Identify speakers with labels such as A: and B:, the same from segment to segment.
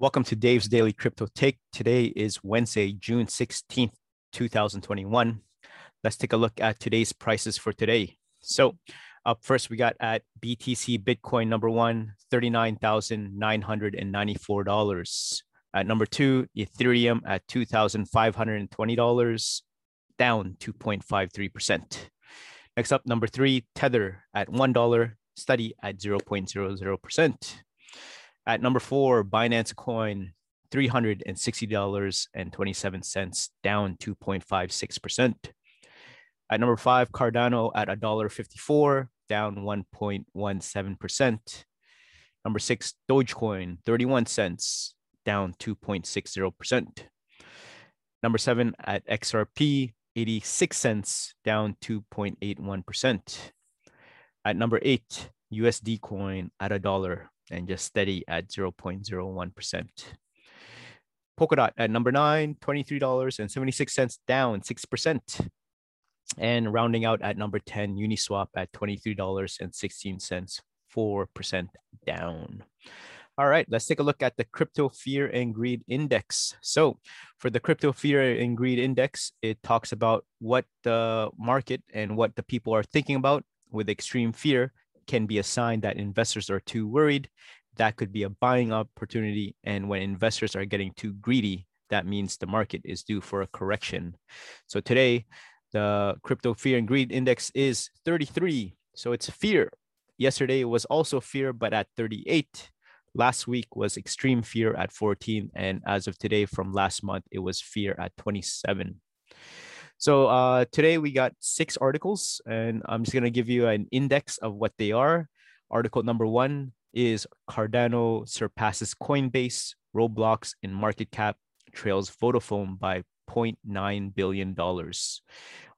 A: Welcome to Dave's Daily Crypto Take. Today is Wednesday, June 16th, 2021. Let's take a look at today's prices for today. So, up first, we got at BTC Bitcoin number one, $39,994. At number two, Ethereum at $2,520, down 2.53%. Next up, number three, Tether at $1, study at 0.00%. At number four, Binance Coin, $360.27, down 2.56%. At number five, Cardano at $1.54, down 1.17%. Number six, Dogecoin, 31 cents, down 2.60%. Number seven at XRP, 86 cents, down 2.81%. At number eight, USD coin at a dollar, and just steady at 0.01%. Polkadot at number nine, $23.76, down 6%. And rounding out at number 10, Uniswap at $23.16, 4% down. All right, let's take a look at the crypto fear and greed index. So, for the crypto fear and greed index, it talks about what the market and what the people are thinking about with extreme fear can be a sign that investors are too worried. That could be a buying opportunity. And when investors are getting too greedy, that means the market is due for a correction. So today, the crypto fear and greed index is 33. So it's fear. Yesterday was also fear, but at 38. Last week was extreme fear at 14. And as of today, from last month, it was fear at 27. So uh, today we got six articles, and I'm just going to give you an index of what they are. Article number one is Cardano surpasses Coinbase, Roblox in market cap trails Vodafone by $0.9 billion.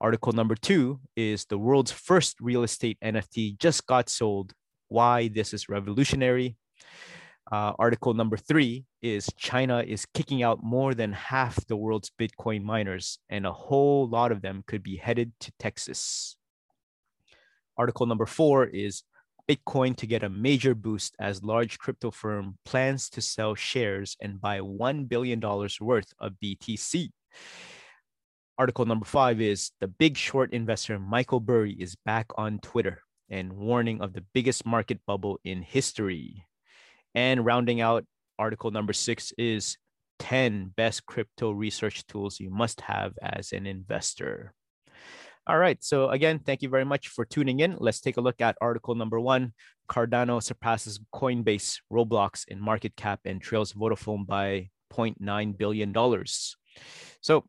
A: Article number two is the world's first real estate NFT just got sold. Why this is revolutionary. Uh, article number three is China is kicking out more than half the world's Bitcoin miners, and a whole lot of them could be headed to Texas. Article number four is Bitcoin to get a major boost as large crypto firm plans to sell shares and buy $1 billion worth of BTC. Article number five is the big short investor Michael Burry is back on Twitter and warning of the biggest market bubble in history. And rounding out article number six is 10 best crypto research tools you must have as an investor. All right. So again, thank you very much for tuning in. Let's take a look at article number one. Cardano surpasses Coinbase, Roblox in market cap and trails Vodafone by $0.9 billion. So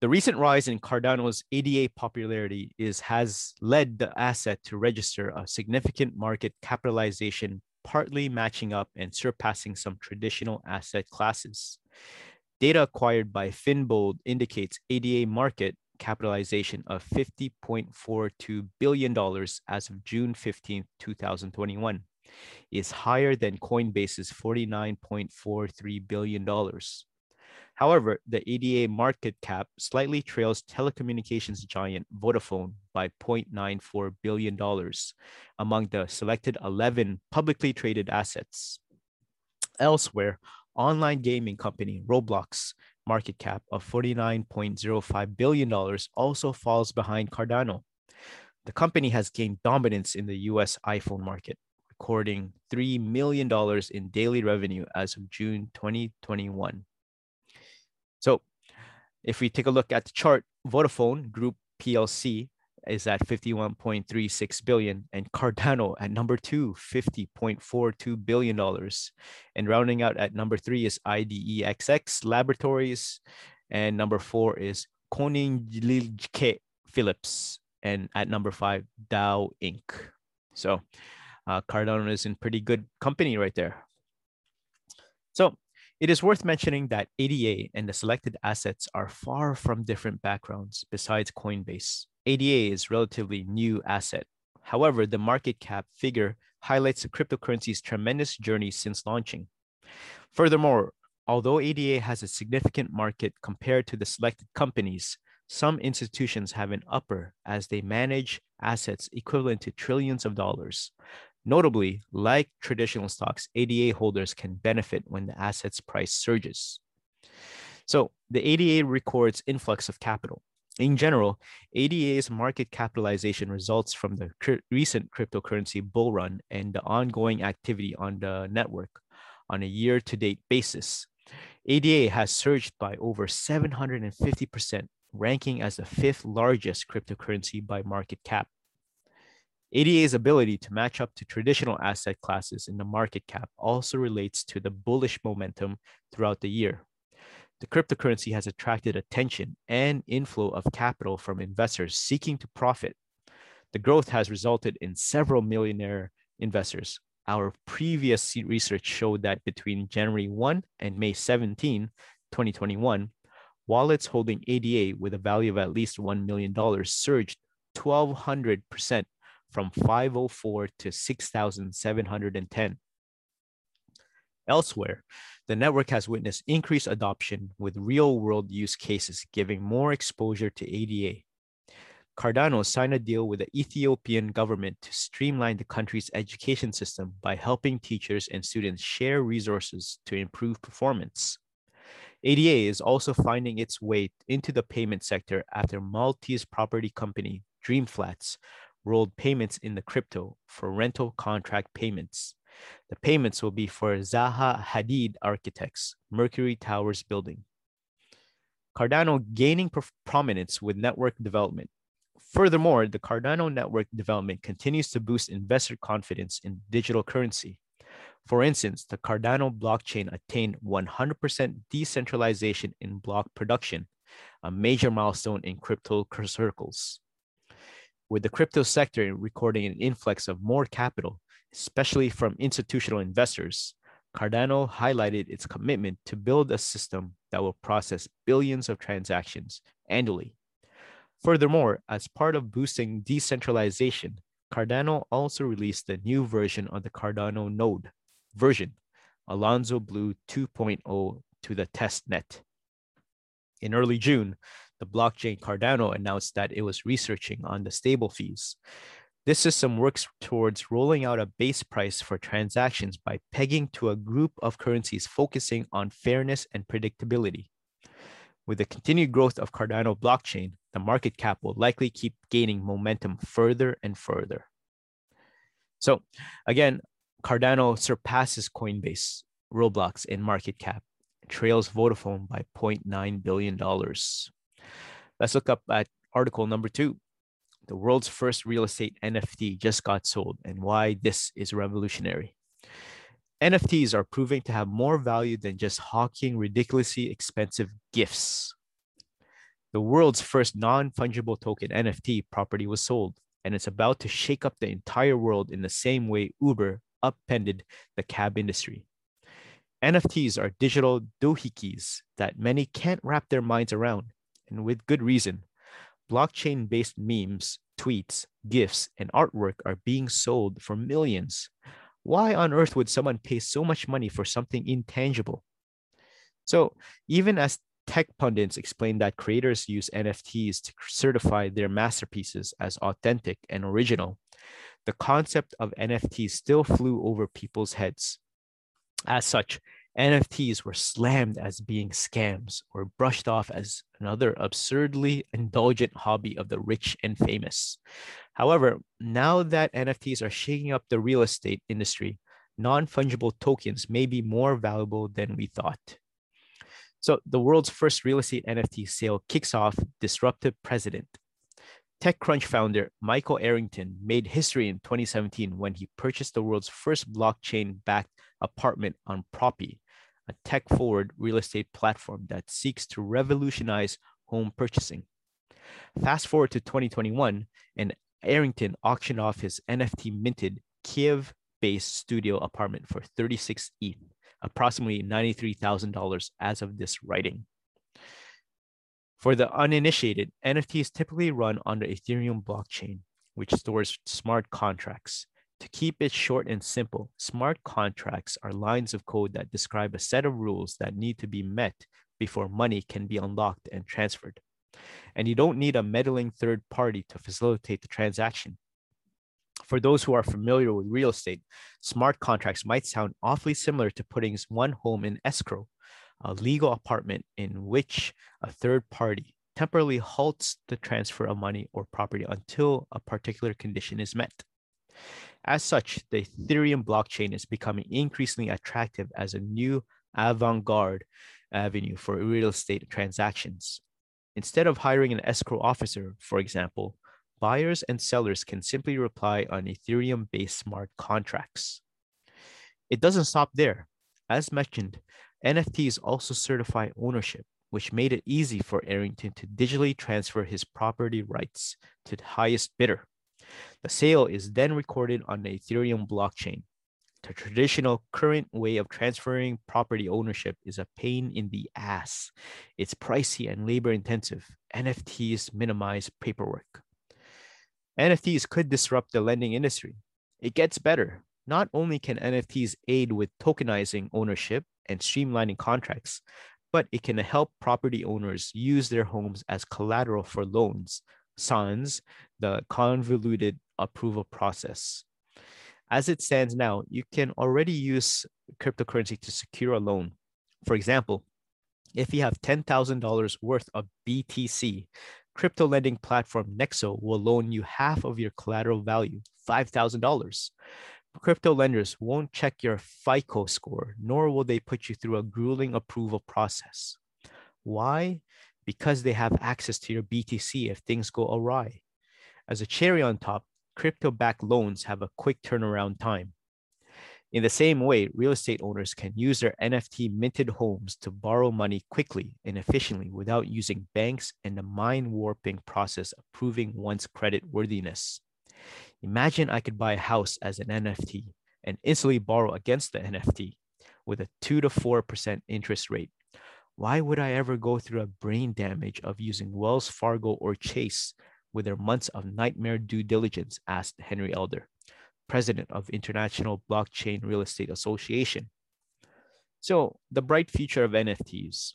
A: the recent rise in Cardano's ADA popularity is has led the asset to register a significant market capitalization partly matching up and surpassing some traditional asset classes. Data acquired by Finbold indicates ADA market capitalization of $50.42 billion as of June 15, 2021 is higher than Coinbase's $49.43 billion. However, the ADA market cap slightly trails telecommunications giant Vodafone by $0.94 billion among the selected 11 publicly traded assets. Elsewhere, online gaming company Roblox market cap of $49.05 billion also falls behind Cardano. The company has gained dominance in the US iPhone market, recording $3 million in daily revenue as of June 2021. If we take a look at the chart, Vodafone Group PLC is at 51.36 billion and Cardano at number two, 50.42 billion dollars. And rounding out at number three is IDEXX Laboratories. And number four is Koninklijke Philips. And at number five, Dow Inc. So uh, Cardano is in pretty good company right there. So it is worth mentioning that ADA and the selected assets are far from different backgrounds besides Coinbase. ADA is a relatively new asset. However, the market cap figure highlights the cryptocurrency's tremendous journey since launching. Furthermore, although ADA has a significant market compared to the selected companies, some institutions have an upper as they manage assets equivalent to trillions of dollars. Notably, like traditional stocks, ADA holders can benefit when the asset's price surges. So the ADA records influx of capital. In general, ADA's market capitalization results from the cr- recent cryptocurrency bull run and the ongoing activity on the network on a year to date basis. ADA has surged by over 750%, ranking as the fifth largest cryptocurrency by market cap. ADA's ability to match up to traditional asset classes in the market cap also relates to the bullish momentum throughout the year the cryptocurrency has attracted attention and inflow of capital from investors seeking to profit. The growth has resulted in several millionaire investors. Our previous research showed that between January 1 and May 17, 2021, wallets holding ADA with a value of at least $1 million surged 1,200% from 504 to 6,710. Elsewhere, the network has witnessed increased adoption with real world use cases giving more exposure to ADA. Cardano signed a deal with the Ethiopian government to streamline the country's education system by helping teachers and students share resources to improve performance. ADA is also finding its way into the payment sector after Maltese property company Dreamflats rolled payments in the crypto for rental contract payments. The payments will be for Zaha Hadid Architects, Mercury Towers building. Cardano gaining prominence with network development. Furthermore, the Cardano network development continues to boost investor confidence in digital currency. For instance, the Cardano blockchain attained 100% decentralization in block production, a major milestone in crypto circles. With the crypto sector recording an influx of more capital, especially from institutional investors, Cardano highlighted its commitment to build a system that will process billions of transactions annually. Furthermore, as part of boosting decentralization, Cardano also released a new version of the Cardano node version, Alonzo Blue 2.0, to the test net. In early June, the blockchain Cardano announced that it was researching on the stable fees, this system works towards rolling out a base price for transactions by pegging to a group of currencies focusing on fairness and predictability. With the continued growth of Cardano blockchain, the market cap will likely keep gaining momentum further and further. So, again, Cardano surpasses Coinbase, Roblox in market cap, trails Vodafone by $0.9 billion. Let's look up at article number two the world's first real estate NFT just got sold and why this is revolutionary. NFTs are proving to have more value than just hawking ridiculously expensive gifts. The world's first non fungible token NFT property was sold, and it's about to shake up the entire world in the same way Uber upended the cab industry. NFTs are digital doohickeys that many can't wrap their minds around, and with good reason blockchain based memes, tweets, GIFs, and artwork are being sold for millions. Why on earth would someone pay so much money for something intangible? So, even as tech pundits explain that creators use NFTs to certify their masterpieces as authentic and original, the concept of NFTs still flew over people's heads. As such, NFTs were slammed as being scams or brushed off as another absurdly indulgent hobby of the rich and famous. However, now that NFTs are shaking up the real estate industry, non fungible tokens may be more valuable than we thought. So, the world's first real estate NFT sale kicks off Disruptive President. TechCrunch founder Michael Arrington made history in 2017 when he purchased the world's first blockchain backed apartment on Propy, a tech forward real estate platform that seeks to revolutionize home purchasing. Fast forward to 2021, and Arrington auctioned off his NFT minted Kiev based studio apartment for 36 ETH, approximately $93,000 as of this writing. For the uninitiated, NFTs typically run on the Ethereum blockchain, which stores smart contracts. To keep it short and simple, smart contracts are lines of code that describe a set of rules that need to be met before money can be unlocked and transferred. And you don't need a meddling third party to facilitate the transaction. For those who are familiar with real estate, smart contracts might sound awfully similar to putting one home in escrow, a legal apartment in which a third party temporarily halts the transfer of money or property until a particular condition is met. As such, the Ethereum blockchain is becoming increasingly attractive as a new avant garde avenue for real estate transactions. Instead of hiring an escrow officer, for example, buyers and sellers can simply rely on Ethereum based smart contracts. It doesn't stop there. As mentioned, NFTs also certify ownership, which made it easy for Arrington to digitally transfer his property rights to the highest bidder. The sale is then recorded on the Ethereum blockchain. The traditional current way of transferring property ownership is a pain in the ass. It's pricey and labor intensive. NFTs minimize paperwork. NFTs could disrupt the lending industry. It gets better. Not only can NFTs aid with tokenizing ownership and streamlining contracts, but it can help property owners use their homes as collateral for loans, sans the convoluted approval process. As it stands now, you can already use cryptocurrency to secure a loan. For example, if you have $10,000 worth of BTC, crypto lending platform Nexo will loan you half of your collateral value, $5,000. Crypto lenders won't check your FICO score, nor will they put you through a grueling approval process. Why? Because they have access to your BTC if things go awry. As a cherry on top, crypto backed loans have a quick turnaround time. In the same way, real estate owners can use their NFT minted homes to borrow money quickly and efficiently without using banks and the mind warping process of proving one's credit worthiness. Imagine I could buy a house as an NFT and instantly borrow against the NFT with a 2 to 4% interest rate. Why would I ever go through a brain damage of using Wells Fargo or Chase with their months of nightmare due diligence? asked Henry Elder president of International Blockchain Real Estate Association. So, the bright future of NFTs.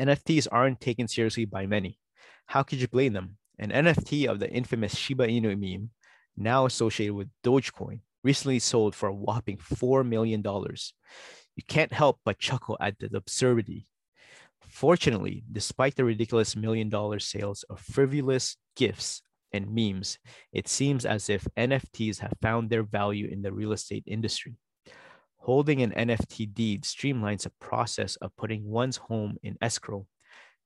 A: NFTs aren't taken seriously by many. How could you blame them? An NFT of the infamous Shiba Inu meme, now associated with Dogecoin, recently sold for a whopping $4 million. You can't help but chuckle at the absurdity. Fortunately, despite the ridiculous million dollar sales of frivolous gifts and memes, it seems as if NFTs have found their value in the real estate industry. Holding an NFT deed streamlines the process of putting one's home in escrow,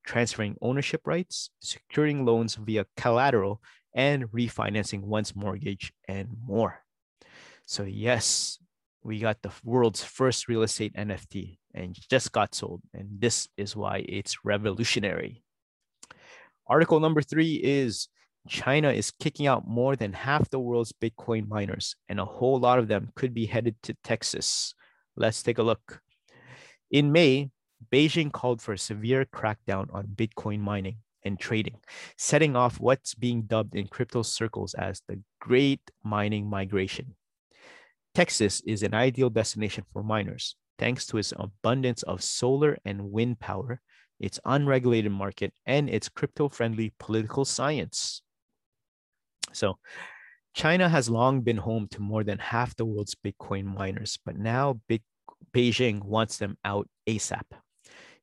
A: transferring ownership rights, securing loans via collateral, and refinancing one's mortgage, and more. So, yes, we got the world's first real estate NFT and just got sold. And this is why it's revolutionary. Article number three is China is kicking out more than half the world's Bitcoin miners, and a whole lot of them could be headed to Texas. Let's take a look. In May, Beijing called for a severe crackdown on Bitcoin mining and trading, setting off what's being dubbed in crypto circles as the Great Mining Migration. Texas is an ideal destination for miners, thanks to its abundance of solar and wind power, its unregulated market, and its crypto friendly political science. So China has long been home to more than half the world's Bitcoin miners, but now Beijing wants them out ASAP.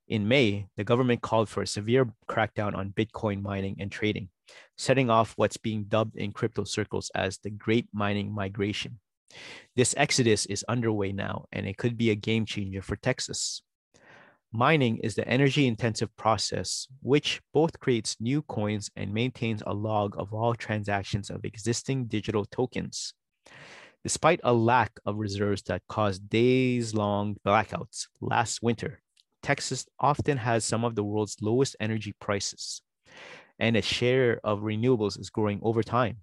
A: In May, the government called for a severe crackdown on Bitcoin mining and trading, setting off what's being dubbed in crypto circles as the Great Mining Migration. This exodus is underway now, and it could be a game changer for Texas. Mining is the energy intensive process which both creates new coins and maintains a log of all transactions of existing digital tokens. Despite a lack of reserves that caused days long blackouts last winter, Texas often has some of the world's lowest energy prices, and its share of renewables is growing over time.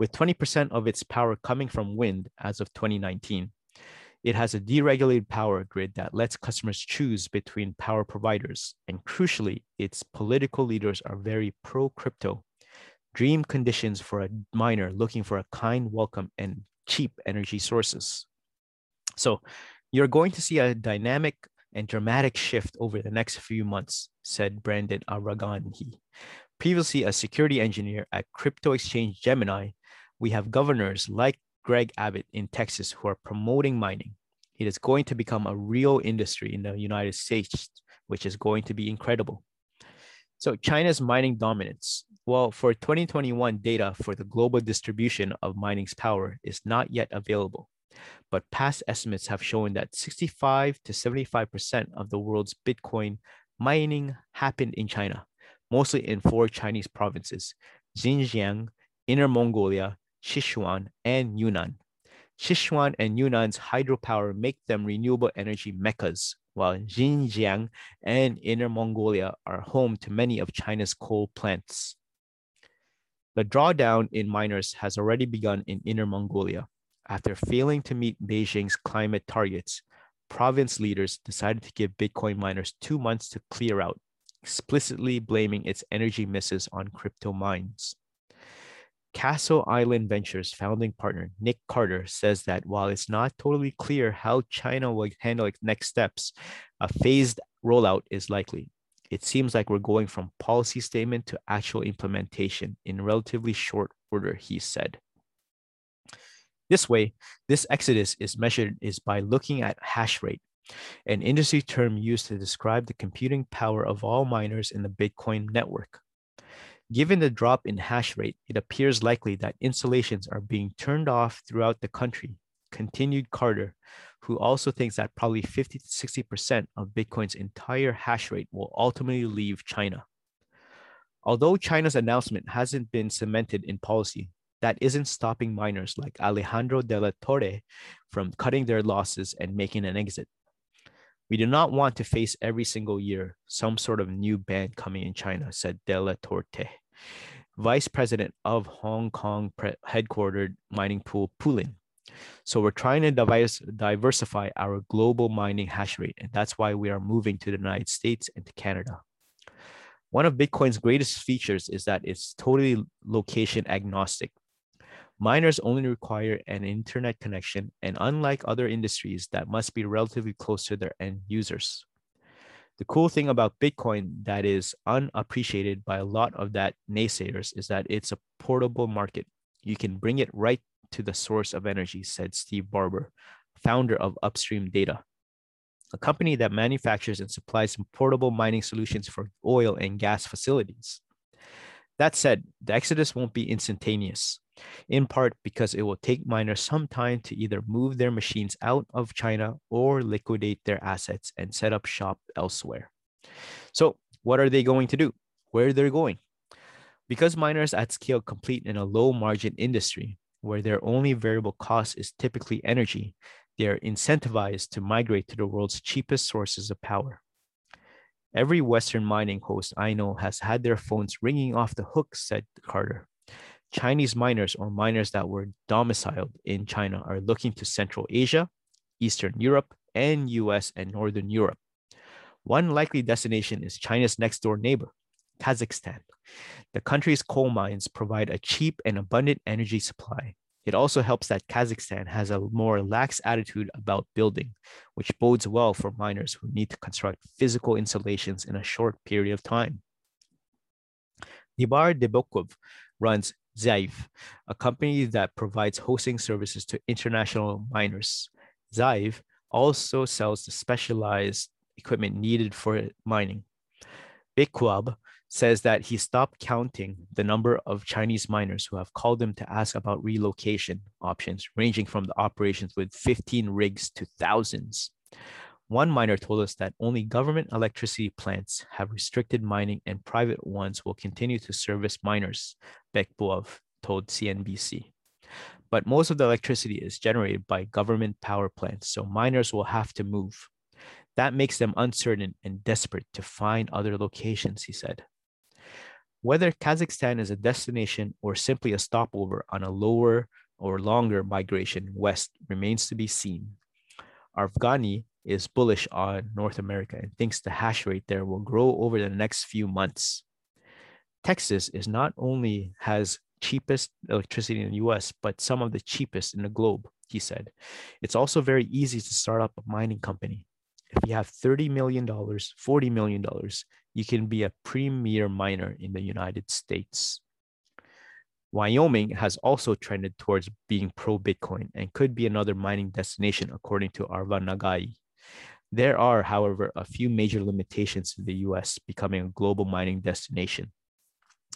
A: With 20% of its power coming from wind as of 2019, it has a deregulated power grid that lets customers choose between power providers. And crucially, its political leaders are very pro crypto. Dream conditions for a miner looking for a kind welcome and cheap energy sources. So, you're going to see a dynamic and dramatic shift over the next few months, said Brandon Arvanaghi. Previously a security engineer at crypto exchange Gemini, we have governors like Greg Abbott in Texas who are promoting mining. It is going to become a real industry in the United States, which is going to be incredible. So, China's mining dominance. Well, for 2021 data for the global distribution of mining's power is not yet available, but past estimates have shown that 65 to 75% of the world's Bitcoin mining happened in China, mostly in four Chinese provinces Xinjiang, Inner Mongolia, Sichuan, and Yunnan. Sichuan and Yunnan's hydropower make them renewable energy meccas, while Xinjiang and Inner Mongolia are home to many of China's coal plants. The drawdown in miners has already begun in Inner Mongolia. After failing to meet Beijing's climate targets, province leaders decided to give Bitcoin miners two months to clear out, explicitly blaming its energy misses on crypto mines. Castle Island Ventures founding partner Nick Carter says that while it's not totally clear how China will handle its next steps, a phased rollout is likely. It seems like we're going from policy statement to actual implementation in relatively short order, he said. This way, this exodus is measured is by looking at hash rate, an industry term used to describe the computing power of all miners in the Bitcoin network. Given the drop in hash rate, it appears likely that installations are being turned off throughout the country, continued Carter, who also thinks that probably 50 to 60% of Bitcoin's entire hash rate will ultimately leave China. Although China's announcement hasn't been cemented in policy, that isn't stopping miners like Alejandro de la Torre from cutting their losses and making an exit. We do not want to face every single year some sort of new ban coming in China, said De La Torre, vice president of Hong Kong headquartered mining pool Poolin. So we're trying to diverse, diversify our global mining hash rate, and that's why we are moving to the United States and to Canada. One of Bitcoin's greatest features is that it's totally location agnostic. Miners only require an internet connection, and unlike other industries that must be relatively close to their end users. The cool thing about Bitcoin that is unappreciated by a lot of that naysayers is that it's a portable market. You can bring it right to the source of energy, said Steve Barbour, founder of Upstream Data, a company that manufactures and supplies portable mining solutions for oil and gas facilities. That said, the exodus won't be instantaneous in part because it will take miners some time to either move their machines out of China or liquidate their assets and set up shop elsewhere. So, what are they going to do? Where are they're going? Because miners at scale compete in a low margin industry where their only variable cost is typically energy, they are incentivized to migrate to the world's cheapest sources of power. Every Western mining host I know has had their phones ringing off the hook, said Carter. Chinese miners or miners that were domiciled in China are looking to Central Asia, Eastern Europe, and US and Northern Europe. One likely destination is China's next door neighbor, Kazakhstan. The country's coal mines provide a cheap and abundant energy supply. It also helps that Kazakhstan has a more lax attitude about building, which bodes well for miners who need to construct physical installations in a short period of time. Didar Bekbau runs Xive, a company that provides hosting services to international miners. Xive also sells the specialized equipment needed for mining. Bekbau says that he stopped counting the number of Chinese miners who have called him to ask about relocation options, ranging from the operations with 15 rigs to thousands. One miner told us that only government electricity plants have restricted mining and private ones will continue to service miners, Bekbau told CNBC. But most of the electricity is generated by government power plants, so miners will have to move. That makes them uncertain and desperate to find other locations, he said. Whether Kazakhstan is a destination or simply a stopover on a lower or longer migration west remains to be seen. Arvanaghi is bullish on North America and thinks the hash rate there will grow over the next few months. Texas is not only has cheapest electricity in the US, but some of the cheapest in the globe, he said. It's also very easy to start up a mining company. If you have $30 million, $40 million, you can be a premier miner in the United States. Wyoming has also trended towards being pro Bitcoin and could be another mining destination, according to Arvanaghi. There are, however, a few major limitations to the US becoming a global mining destination.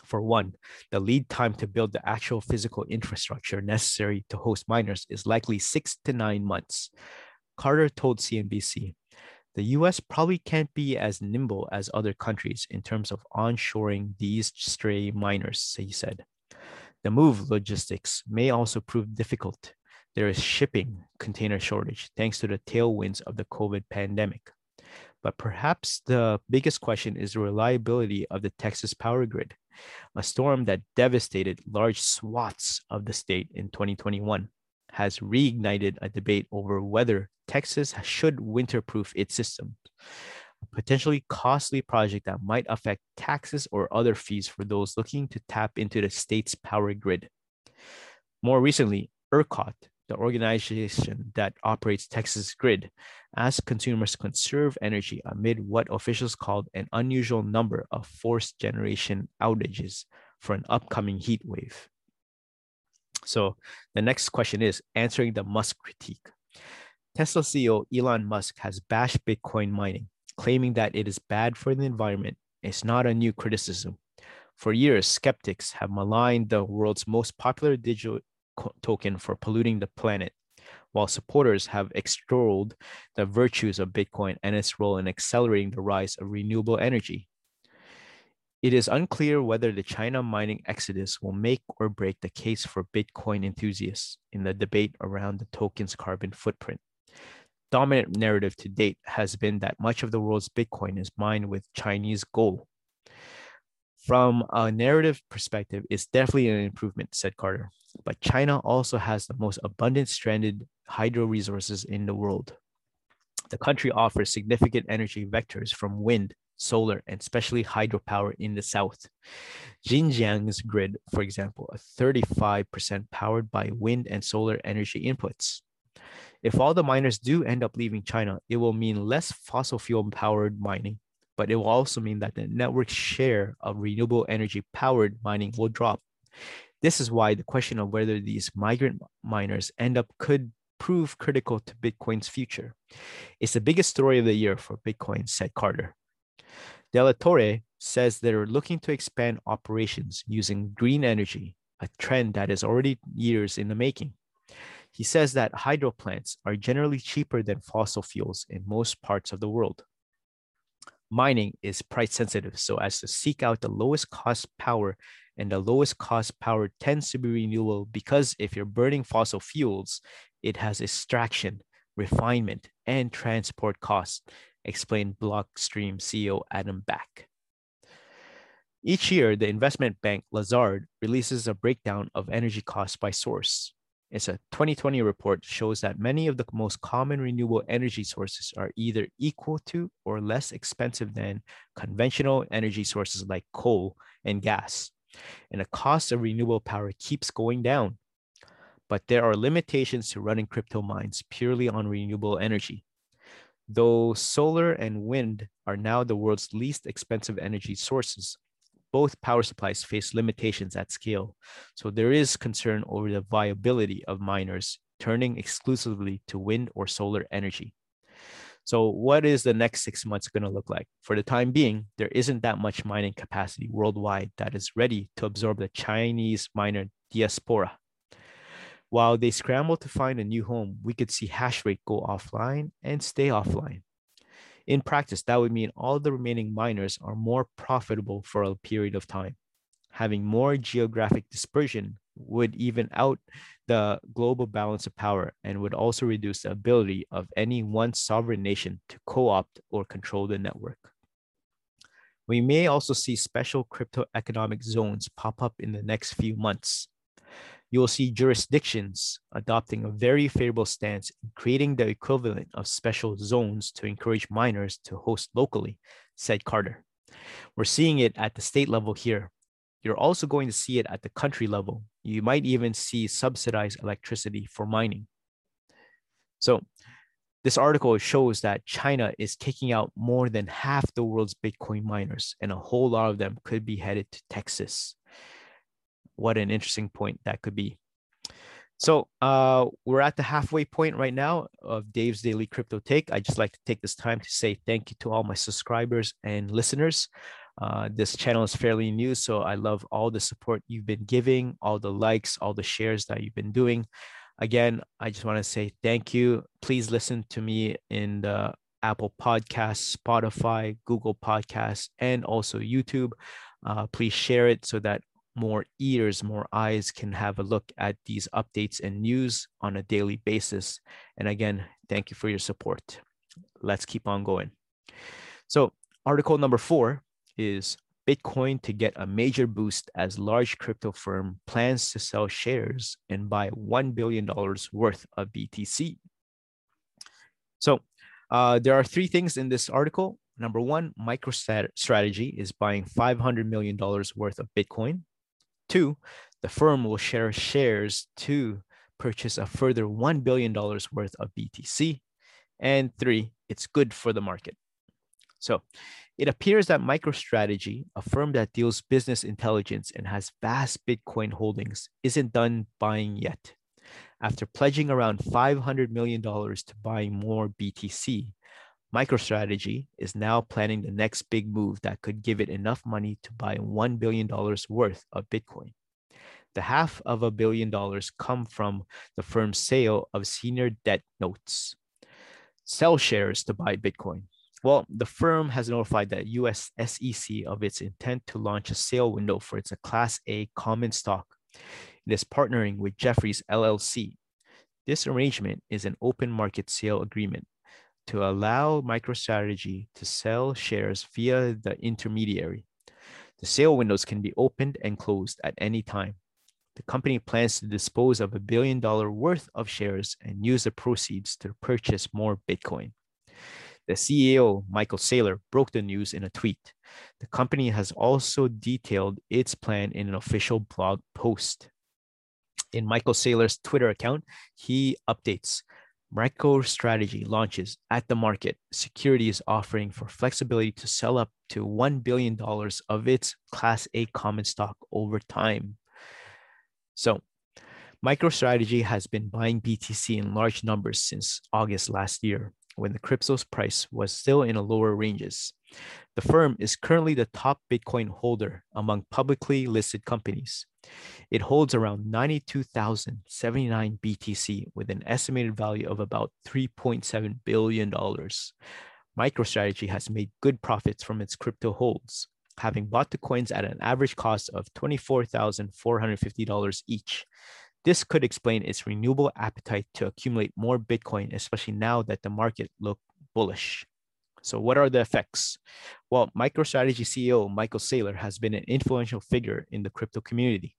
A: For one, the lead time to build the actual physical infrastructure necessary to host miners is likely six to nine months. Carter told CNBC, the US probably can't be as nimble as other countries in terms of onshoring these stray miners, he said. The move logistics may also prove difficult there is shipping container shortage thanks to the tailwinds of the COVID pandemic. But perhaps the biggest question is the reliability of the Texas power grid, a storm that devastated large swaths of the state in 2021 has reignited a debate over whether Texas should winterproof its system, a potentially costly project that might affect taxes or other fees for those looking to tap into the state's power grid. More recently, ERCOT, the organization that operates Texas Grid, asks consumers to conserve energy amid what officials called an unusual number of forced generation outages for an upcoming heat wave. So the next question is answering the Musk critique. Tesla CEO Elon Musk has bashed Bitcoin mining, claiming that it is bad for the environment. It's not a new criticism. For years, skeptics have maligned the world's most popular digital token for polluting the planet, while supporters have extolled the virtues of Bitcoin and its role in accelerating the rise of renewable energy. It is unclear whether the China mining exodus will make or break the case for Bitcoin enthusiasts in the debate around the token's carbon footprint. Dominant narrative to date has been that much of the world's Bitcoin is mined with Chinese gold. From a narrative perspective, it's definitely an improvement, said Carter. But China also has the most abundant stranded hydro resources in the world. The country offers significant energy vectors from wind, solar, and especially hydropower in the south. Xinjiang's grid, for example, are 35% powered by wind and solar energy inputs. If all the miners do end up leaving China, it will mean less fossil fuel powered mining but it will also mean that the network share of renewable energy powered mining will drop. This is why the question of whether these migrant miners end up could prove critical to Bitcoin's future. It's the biggest story of the year for Bitcoin, said Carter. De La Torre says they're looking to expand operations using green energy, a trend that is already years in the making. He says that hydro plants are generally cheaper than fossil fuels in most parts of the world mining is price sensitive. So as to seek out the lowest cost power and the lowest cost power tends to be renewable because if you're burning fossil fuels it has extraction refinement and transport costs explained blockstream ceo adam back. Each year the investment bank lazard releases a breakdown of energy costs by source it's a 2020 report shows that many of the most common renewable energy sources are either equal to or less expensive than conventional energy sources like coal and gas. And the cost of renewable power keeps going down. But there are limitations to running crypto mines purely on renewable energy. Though solar and wind are now the world's least expensive energy sources, both power supplies face limitations at scale, so there is concern over the viability of miners turning exclusively to wind or solar energy. So, what is the next six months going to look like? For the time being, there isn't that much mining capacity worldwide that is ready to absorb the Chinese miner diaspora. While they scramble to find a new home, we could see hash rate go offline and stay offline. In practice, that would mean all the remaining miners are more profitable for a period of time. Having more geographic dispersion would even out the global balance of power and would also reduce the ability of any one sovereign nation to co opt or control the network. We may also see special crypto economic zones pop up in the next few months you will see jurisdictions adopting a very favorable stance in creating the equivalent of special zones to encourage miners to host locally, said Carter. We're seeing it at the state level here. You're also going to see it at the country level. You might even see subsidized electricity for mining. So, this article shows that China is kicking out more than half the world's Bitcoin miners, and a whole lot of them could be headed to Texas what an interesting point that could be. So uh, we're at the halfway point right now of Dave's Daily Crypto Take. I just like to take this time to say thank you to all my subscribers and listeners. Uh, this channel is fairly new, so I love all the support you've been giving, all the likes, all the shares that you've been doing. Again, I just want to say thank you. Please listen to me in the Apple Podcasts, Spotify, Google Podcasts, and also YouTube. Uh, please share it so that more ears, more eyes can have a look at these updates and news on a daily basis. And again, thank you for your support. Let's keep on going. So, article number four is Bitcoin to get a major boost as large crypto firm plans to sell shares and buy $1 billion worth of BTC. So uh, there are three things in this article. Number one, MicroStrategy is buying $500 million worth of Bitcoin. Two, the firm will share shares to purchase a further $1 billion worth of BTC. And three, it's good for the market. So it appears that MicroStrategy, a firm that deals business intelligence and has vast Bitcoin holdings, isn't done buying yet. After pledging around $500 million to buy more BTC, MicroStrategy is now planning the next big move that could give it enough money to buy $1 billion worth of Bitcoin. The half of a billion dollars come from the firm's sale of senior debt notes. Sell shares to buy Bitcoin. Well, the firm has notified the US SEC of its intent to launch a sale window for its Class A common stock. It is partnering with Jefferies LLC. This arrangement is an open market sale agreement to allow MicroStrategy to sell shares via the intermediary. The sale windows can be opened and closed at any time. The company plans to dispose of a billion dollar worth of shares and use the proceeds to purchase more Bitcoin. The CEO, Michael Saylor, broke the news in a tweet. The company has also detailed its plan in an official blog post. In Michael Saylor's Twitter account, he updates MicroStrategy launches at the market securities offering for flexibility to sell up to $1 billion of its Class A common stock over time. So, MicroStrategy has been buying BTC in large numbers since August last year when the crypto's price was still in the lower ranges. The firm is currently the top Bitcoin holder among publicly listed companies. It holds around 92,079 BTC with an estimated value of about $3.7 billion. MicroStrategy has made good profits from its crypto holds, having bought the coins at an average cost of $24,450 each. This could explain its renewable appetite to accumulate more Bitcoin, especially now that the market look bullish. So, what are the effects? Well, MicroStrategy CEO Michael Saylor has been an influential figure in the crypto community.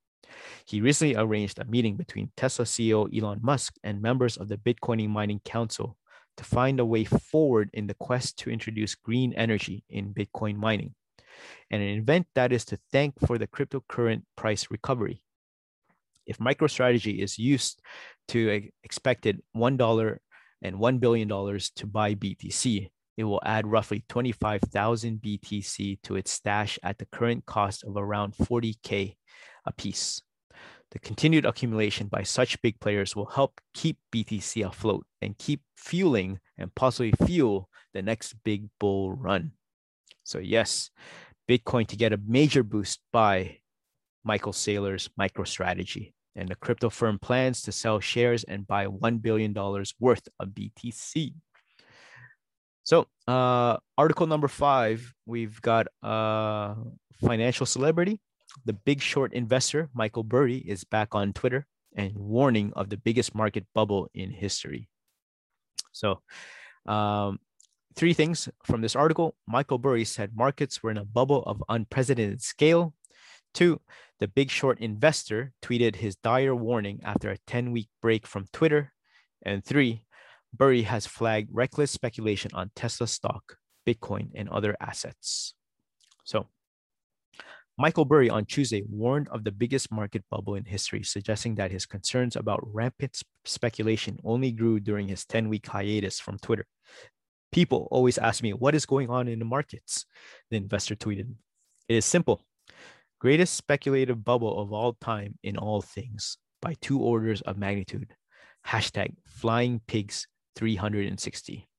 A: He recently arranged a meeting between Tesla CEO Elon Musk and members of the Bitcoin Mining Council to find a way forward in the quest to introduce green energy in Bitcoin mining, and an event that is to thank for the cryptocurrency price recovery if MicroStrategy is used to expected $1 and $1 billion to buy BTC, it will add roughly 25,000 BTC to its stash at the current cost of around 40K a piece. The continued accumulation by such big players will help keep BTC afloat and keep fueling and possibly fuel the next big bull run. So, yes, Bitcoin to get a major boost by Michael Saylor's MicroStrategy and the crypto firm plans to sell shares and buy $1 billion worth of BTC. So, uh, article number five, we've got a financial celebrity. The big short investor, Michael Burry, is back on Twitter and warning of the biggest market bubble in history. So, um, three things from this article. Michael Burry said markets were in a bubble of unprecedented scale. Two, the big short investor tweeted his dire warning after a 10 week break from Twitter. And three, Burry has flagged reckless speculation on Tesla stock, Bitcoin, and other assets. So, Michael Burry on Tuesday warned of the biggest market bubble in history, suggesting that his concerns about rampant speculation only grew during his 10 week hiatus from Twitter. People always ask me, What is going on in the markets? The investor tweeted, It is simple. greatest speculative bubble of all time in all things by two orders of magnitude. Hashtag flying pigs 360.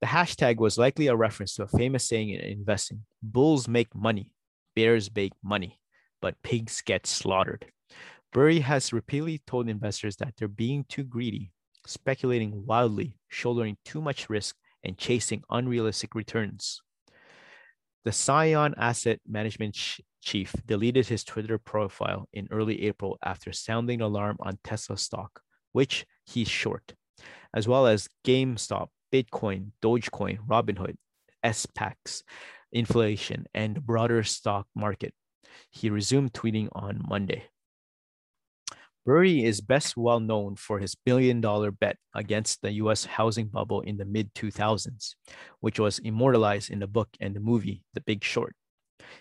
A: The hashtag was likely a reference to a famous saying in investing bulls make money, bears make money, but pigs get slaughtered. Burry has repeatedly told investors that they're being too greedy, speculating wildly, shouldering too much risk, and chasing unrealistic returns. The Scion Asset Management chief deleted his Twitter profile in early April after sounding alarm on Tesla stock, which he's short, as well as GameStop, Bitcoin, Dogecoin, Robinhood, SPACs, inflation, and the broader stock market. He resumed tweeting on Monday. Burry is best well known for his billion dollar bet against the US housing bubble in the mid 2000s, which was immortalized in the book and the movie The Big Short.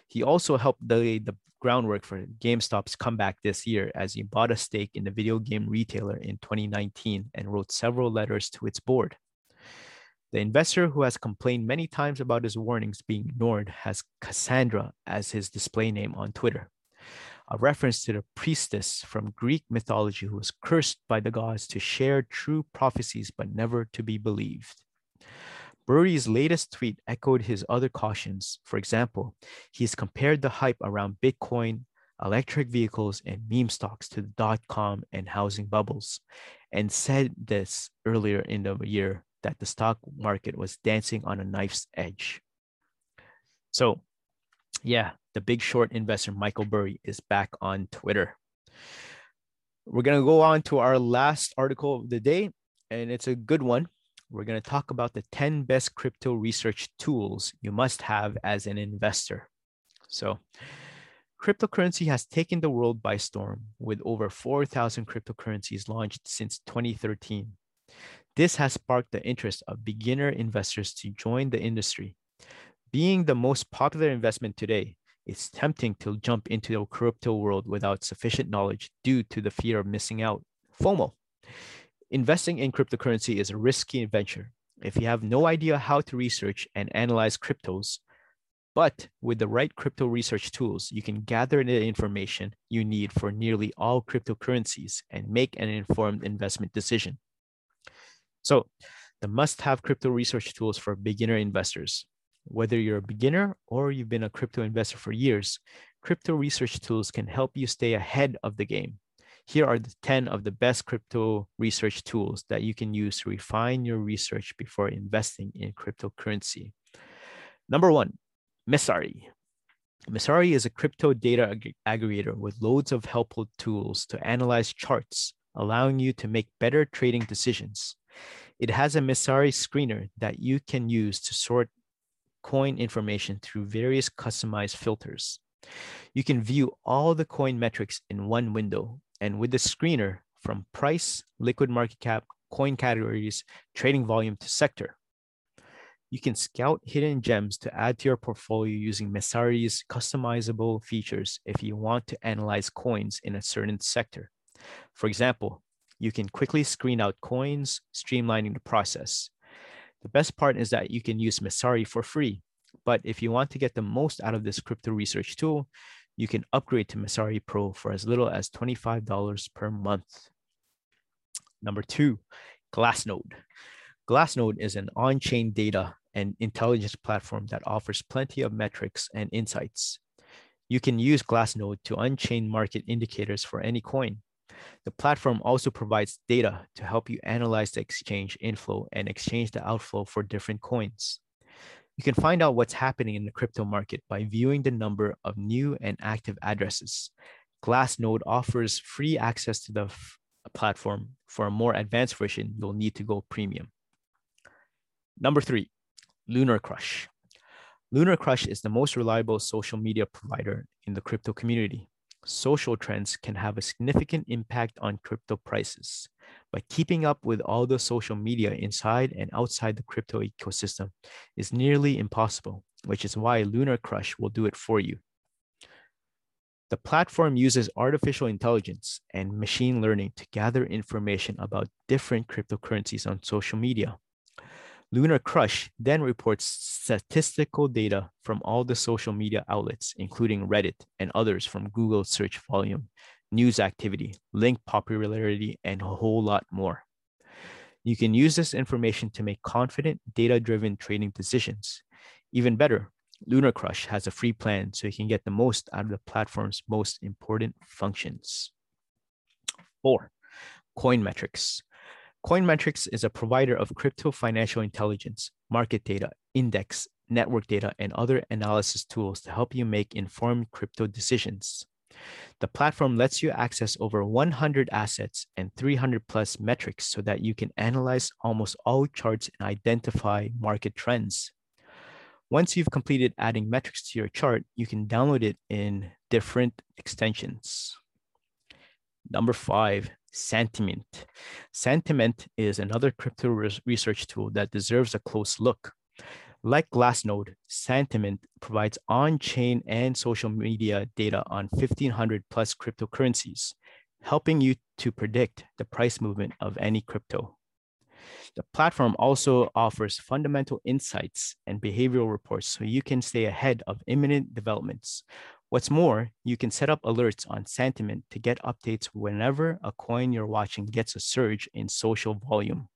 A: He also helped lay the groundwork for GameStop's comeback this year as he bought a stake in the video game retailer in 2019 and wrote several letters to its board. The investor who has complained many times about his warnings being ignored has Cassandra as his display name on Twitter, a reference to the priestess from Greek mythology who was cursed by the gods to share true prophecies but never to be believed. Burry's latest tweet echoed his other cautions. For example, he's compared the hype around Bitcoin, electric vehicles, and meme stocks to the dot com and housing bubbles, and said this earlier in the year that the stock market was dancing on a knife's edge. So, yeah, the big short investor Michael Burry is back on Twitter. We're going to go on to our last article of the day, and it's a good one. We're going to talk about the 10 best crypto research tools you must have as an investor. So, cryptocurrency has taken the world by storm with over 4,000 cryptocurrencies launched since 2013. This has sparked the interest of beginner investors to join the industry. Being the most popular investment today, it's tempting to jump into the crypto world without sufficient knowledge due to the fear of missing out. FOMO. Investing in cryptocurrency is a risky venture. If you have no idea how to research and analyze cryptos, but with the right crypto research tools, you can gather the information you need for nearly all cryptocurrencies and make an informed investment decision. So the must-have crypto research tools for beginner investors. Whether you're a beginner or you've been a crypto investor for years, crypto research tools can help you stay ahead of the game. Here are the 10 of the best crypto research tools that you can use to refine your research before investing in cryptocurrency. Number one, Messari. Messari is a crypto data ag- aggregator with loads of helpful tools to analyze charts, allowing you to make better trading decisions. It has a Messari screener that you can use to sort coin information through various customized filters. You can view all the coin metrics in one window, and with the screener from price, liquid market cap, coin categories, trading volume to sector. You can scout hidden gems to add to your portfolio using Messari's customizable features if you want to analyze coins in a certain sector. For example, you can quickly screen out coins, streamlining the process. The best part is that you can use Messari for free. But if you want to get the most out of this crypto research tool, you can upgrade to Messari Pro for as little as $25 per month. Number two, Glassnode. Glassnode is an on chain data and intelligence platform that offers plenty of metrics and insights. You can use Glassnode to unchain market indicators for any coin. The platform also provides data to help you analyze the exchange inflow and exchange the outflow for different coins. You can find out what's happening in the crypto market by viewing the number of new and active addresses. Glassnode offers free access to the f- platform. For a more advanced version, you'll need to go premium. Number three, LunarCrush. Lunar Crush is the most reliable social media provider in the crypto community social trends can have a significant impact on crypto prices. But keeping up with all the social media inside and outside the crypto ecosystem is nearly impossible, which is why LunarCrush will do it for you. The platform uses artificial intelligence and machine learning to gather information about different cryptocurrencies on social media. LunarCrush then reports statistical data from all the social media outlets, including Reddit and others from Google search volume, news activity, link popularity, and a whole lot more. You can use this information to make confident, data driven trading decisions. Even better, LunarCrush has a free plan so you can get the most out of the platform's most important functions. Four, Coin Metrics. Coin Metrics is a provider of crypto financial intelligence, market data, index, network data, and other analysis tools to help you make informed crypto decisions. The platform lets you access over 100 assets and 300 plus metrics so that you can analyze almost all charts and identify market trends. Once you've completed adding metrics to your chart, you can download it in different extensions. Number five, Santiment. Sentiment is another crypto research tool that deserves a close look. Like Glassnode, Santiment provides on-chain and social media data on 1500 plus cryptocurrencies, helping you to predict the price movement of any crypto. The platform also offers fundamental insights and behavioral reports so you can stay ahead of imminent developments, What's more, you can set up alerts on Santiment to get updates whenever a coin you're watching gets a surge in social volume.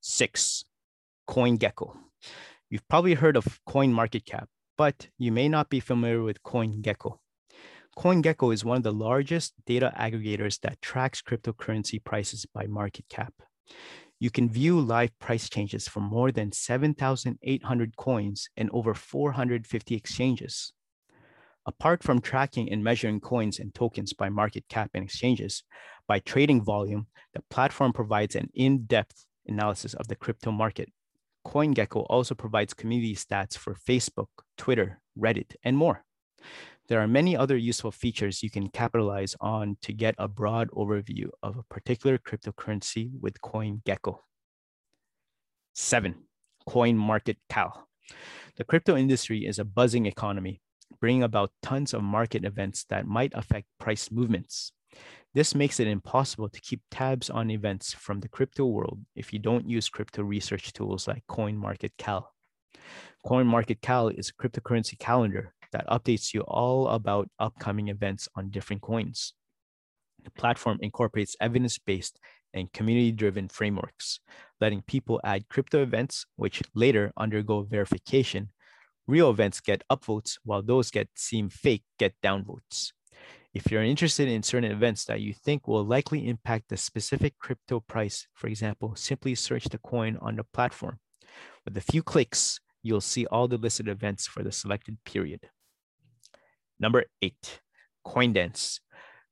A: Six, CoinGecko. You've probably heard of CoinMarketCap, but you may not be familiar with CoinGecko. CoinGecko is one of the largest data aggregators that tracks cryptocurrency prices by market cap. You can view live price changes for more than 7,800 coins and over 450 exchanges. Apart from tracking and measuring coins and tokens by market cap and exchanges, by trading volume, the platform provides an in depth analysis of the crypto market. CoinGecko also provides community stats for Facebook, Twitter, Reddit, and more. There are many other useful features you can capitalize on to get a broad overview of a particular cryptocurrency with CoinGecko. Seven, coin market CoinMarketCal. The crypto industry is a buzzing economy, bringing about tons of market events that might affect price movements. This makes it impossible to keep tabs on events from the crypto world if you don't use crypto research tools like CoinMarketCal. CoinMarketCal is a cryptocurrency calendar that updates you all about upcoming events on different coins. The platform incorporates evidence based and community driven frameworks, letting people add crypto events, which later undergo verification. Real events get upvotes, while those that seem fake get downvotes. If you're interested in certain events that you think will likely impact the specific crypto price, for example, simply search the coin on the platform. With a few clicks, you'll see all the listed events for the selected period. Number eight, Coin Dance.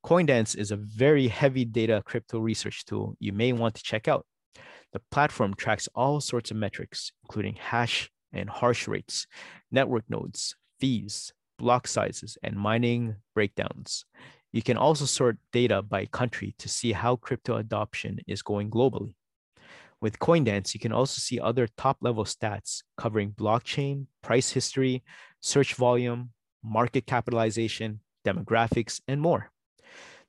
A: Coindance is a very heavy data crypto research tool you may want to check out. The platform tracks all sorts of metrics, including hash and hash rates, network nodes, fees, block sizes, and mining breakdowns. You can also sort data by country to see how crypto adoption is going globally. With Coin Dance, you can also see other top level stats covering blockchain, price history, search volume, market capitalization, demographics, and more.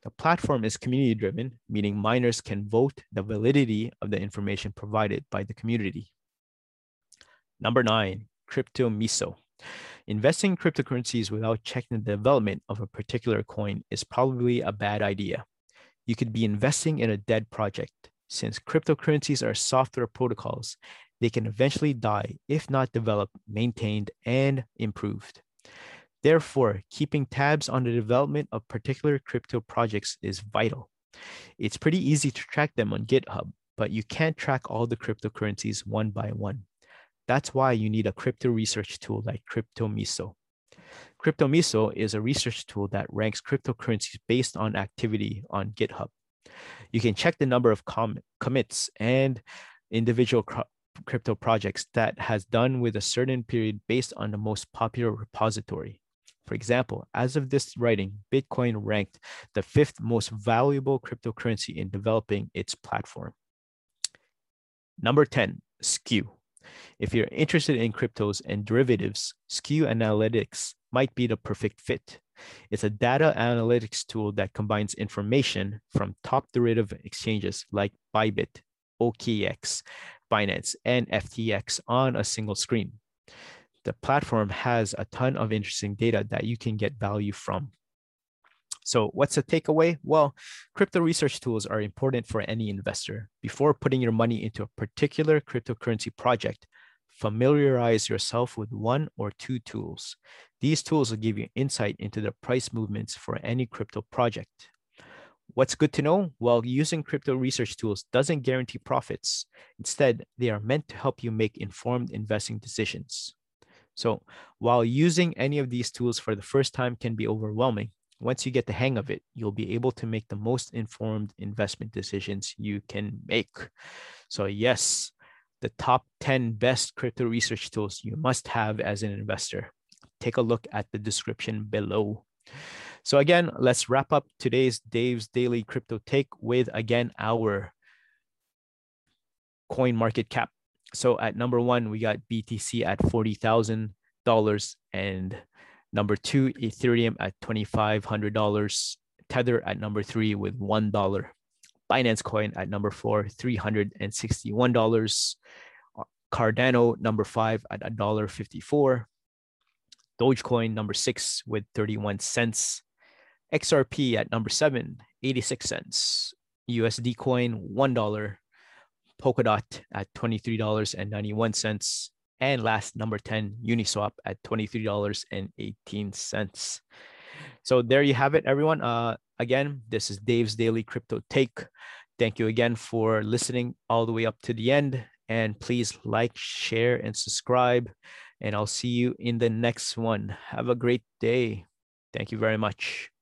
A: The platform is community driven, meaning miners can vote the validity of the information provided by the community. Number nine, CryptoMiso. Investing in cryptocurrencies without checking the development of a particular coin is probably a bad idea. You could be investing in a dead project. Since cryptocurrencies are software protocols, they can eventually die if not developed, maintained, and improved. Therefore, keeping tabs on the development of particular crypto projects is vital. It's pretty easy to track them on GitHub, but you can't track all the cryptocurrencies one by one. That's why you need a crypto research tool like CryptoMiso. CryptoMiso is a research tool that ranks cryptocurrencies based on activity on GitHub. You can check the number of com- commits and individual cr- crypto projects that has done with a certain period based on the most popular repository. For example, as of this writing, Bitcoin ranked the fifth most valuable cryptocurrency in developing its platform. Number 10, Skew. If you're interested in cryptos and derivatives, Skew Analytics might be the perfect fit. It's a data analytics tool that combines information from top derivative exchanges like Bybit, OKX, Binance, and FTX on a single screen. The platform has a ton of interesting data that you can get value from. So, what's the takeaway? Well, crypto research tools are important for any investor. Before putting your money into a particular cryptocurrency project, familiarize yourself with one or two tools. These tools will give you insight into the price movements for any crypto project. What's good to know? Well, using crypto research tools doesn't guarantee profits. Instead, they are meant to help you make informed investing decisions. So, while using any of these tools for the first time can be overwhelming, once you get the hang of it, you'll be able to make the most informed investment decisions you can make. So, yes, the top 10 best crypto research tools you must have as an investor. Take a look at the description below. So, again, let's wrap up today's Dave's Daily Crypto Take with again our coin market cap. So, at number one, we got BTC at $40,000 and Number two, Ethereum at $2,500. Tether at number three with $1. Binance Coin at number four, $361. Cardano number five at $1.54. Dogecoin number six with 31 cents. XRP at number seven, 86 cents. USD coin, $1. Polkadot at $23.91. And last, number 10, Uniswap at $23.18. So there you have it, everyone. Uh, again, this is Dave's Daily Crypto Take. Thank you again for listening all the way up to the end. And please like, share, and subscribe. And I'll see you in the next one. Have a great day. Thank you very much.